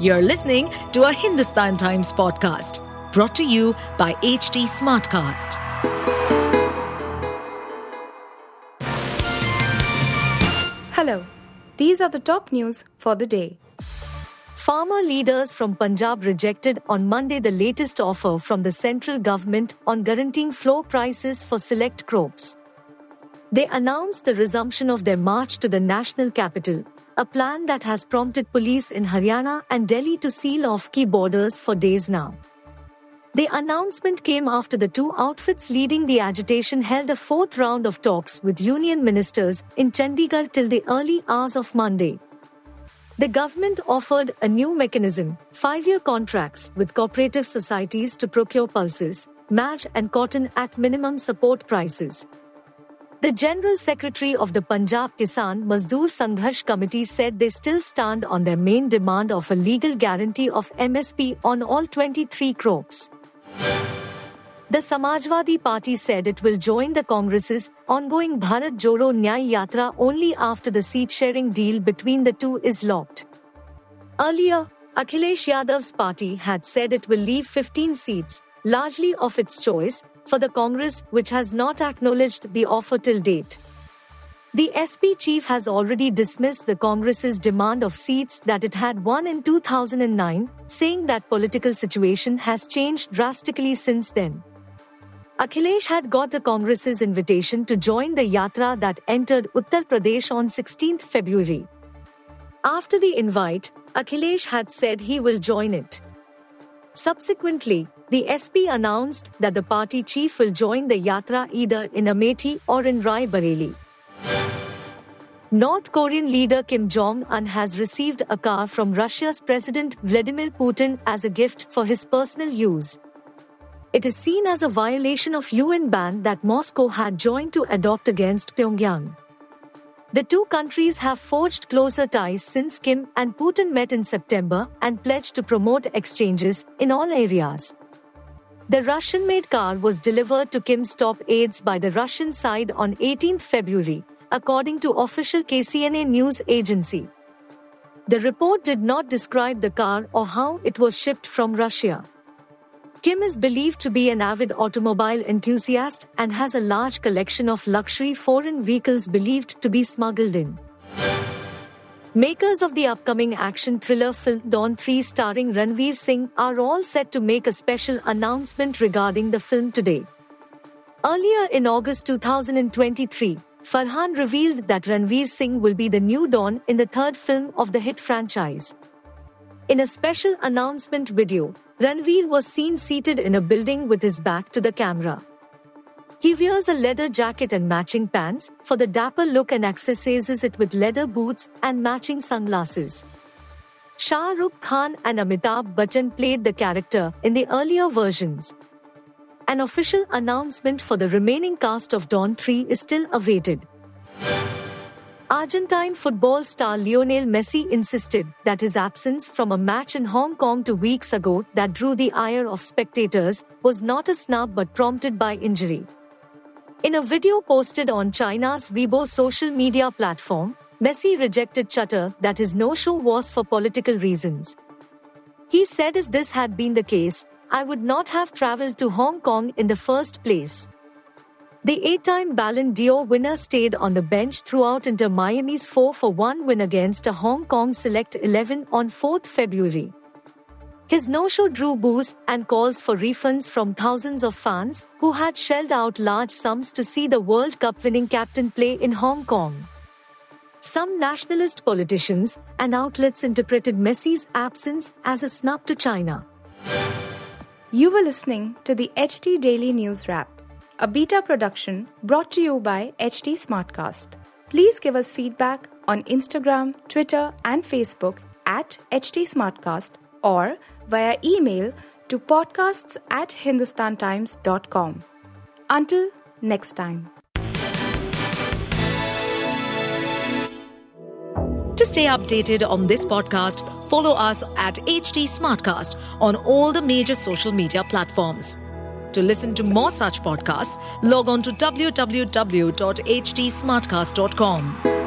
You're listening to a Hindustan Times podcast brought to you by HT Smartcast. Hello, these are the top news for the day. Farmer leaders from Punjab rejected on Monday the latest offer from the central government on guaranteeing floor prices for select crops. They announced the resumption of their march to the national capital, a plan that has prompted police in Haryana and Delhi to seal off key borders for days now. The announcement came after the two outfits leading the agitation held a fourth round of talks with union ministers in Chandigarh till the early hours of Monday. The government offered a new mechanism, five year contracts with cooperative societies to procure pulses, match, and cotton at minimum support prices. The General Secretary of the Punjab Kisan Mazdoor Sangharsh Committee said they still stand on their main demand of a legal guarantee of MSP on all 23 crops. The Samajwadi Party said it will join the Congress's ongoing Bharat Jodo Nyay Yatra only after the seat sharing deal between the two is locked. Earlier, Akhilesh Yadav's party had said it will leave 15 seats, largely of its choice, for the Congress, which has not acknowledged the offer till date. The SP chief has already dismissed the Congress's demand of seats that it had won in 2009, saying that political situation has changed drastically since then. Akhilesh had got the Congress's invitation to join the yatra that entered Uttar Pradesh on 16th February. After the invite, Akhilesh had said he will join it. Subsequently, the SP announced that the party chief will join the yatra either in Amethi or in Rai Bareli. North Korean leader Kim Jong un has received a car from Russia's President Vladimir Putin as a gift for his personal use. It is seen as a violation of UN ban that Moscow had joined to adopt against Pyongyang. The two countries have forged closer ties since Kim and Putin met in September and pledged to promote exchanges in all areas. The Russian made car was delivered to Kim's top aides by the Russian side on 18 February, according to official KCNA news agency. The report did not describe the car or how it was shipped from Russia. Kim is believed to be an avid automobile enthusiast and has a large collection of luxury foreign vehicles believed to be smuggled in. Makers of the upcoming action thriller film Don 3 starring Ranveer Singh are all set to make a special announcement regarding the film today. Earlier in August 2023, Farhan revealed that Ranveer Singh will be the new Don in the third film of the hit franchise. In a special announcement video, Ranveer was seen seated in a building with his back to the camera. He wears a leather jacket and matching pants for the dapper look and accessorizes it with leather boots and matching sunglasses. Shah Rukh Khan and Amitabh Bachchan played the character in the earlier versions. An official announcement for the remaining cast of Don 3 is still awaited. Argentine football star Lionel Messi insisted that his absence from a match in Hong Kong two weeks ago that drew the ire of spectators was not a snub but prompted by injury. In a video posted on China's Weibo social media platform, Messi rejected chatter that his no show was for political reasons. He said if this had been the case, I would not have traveled to Hong Kong in the first place. The eight time Ballon d'Or winner stayed on the bench throughout Inter Miami's 4 for 1 win against a Hong Kong Select 11 on 4 February. His no show drew boos and calls for refunds from thousands of fans who had shelled out large sums to see the World Cup winning captain play in Hong Kong. Some nationalist politicians and outlets interpreted Messi's absence as a snub to China. You were listening to the HT Daily News Wrap, a beta production brought to you by HT Smartcast. Please give us feedback on Instagram, Twitter, and Facebook at HT Smartcast or via email to podcasts at hindustantimes.com. Until next time. To stay updated on this podcast, follow us at HT Smartcast on all the major social media platforms. To listen to more such podcasts, log on to www.htsmartcast.com.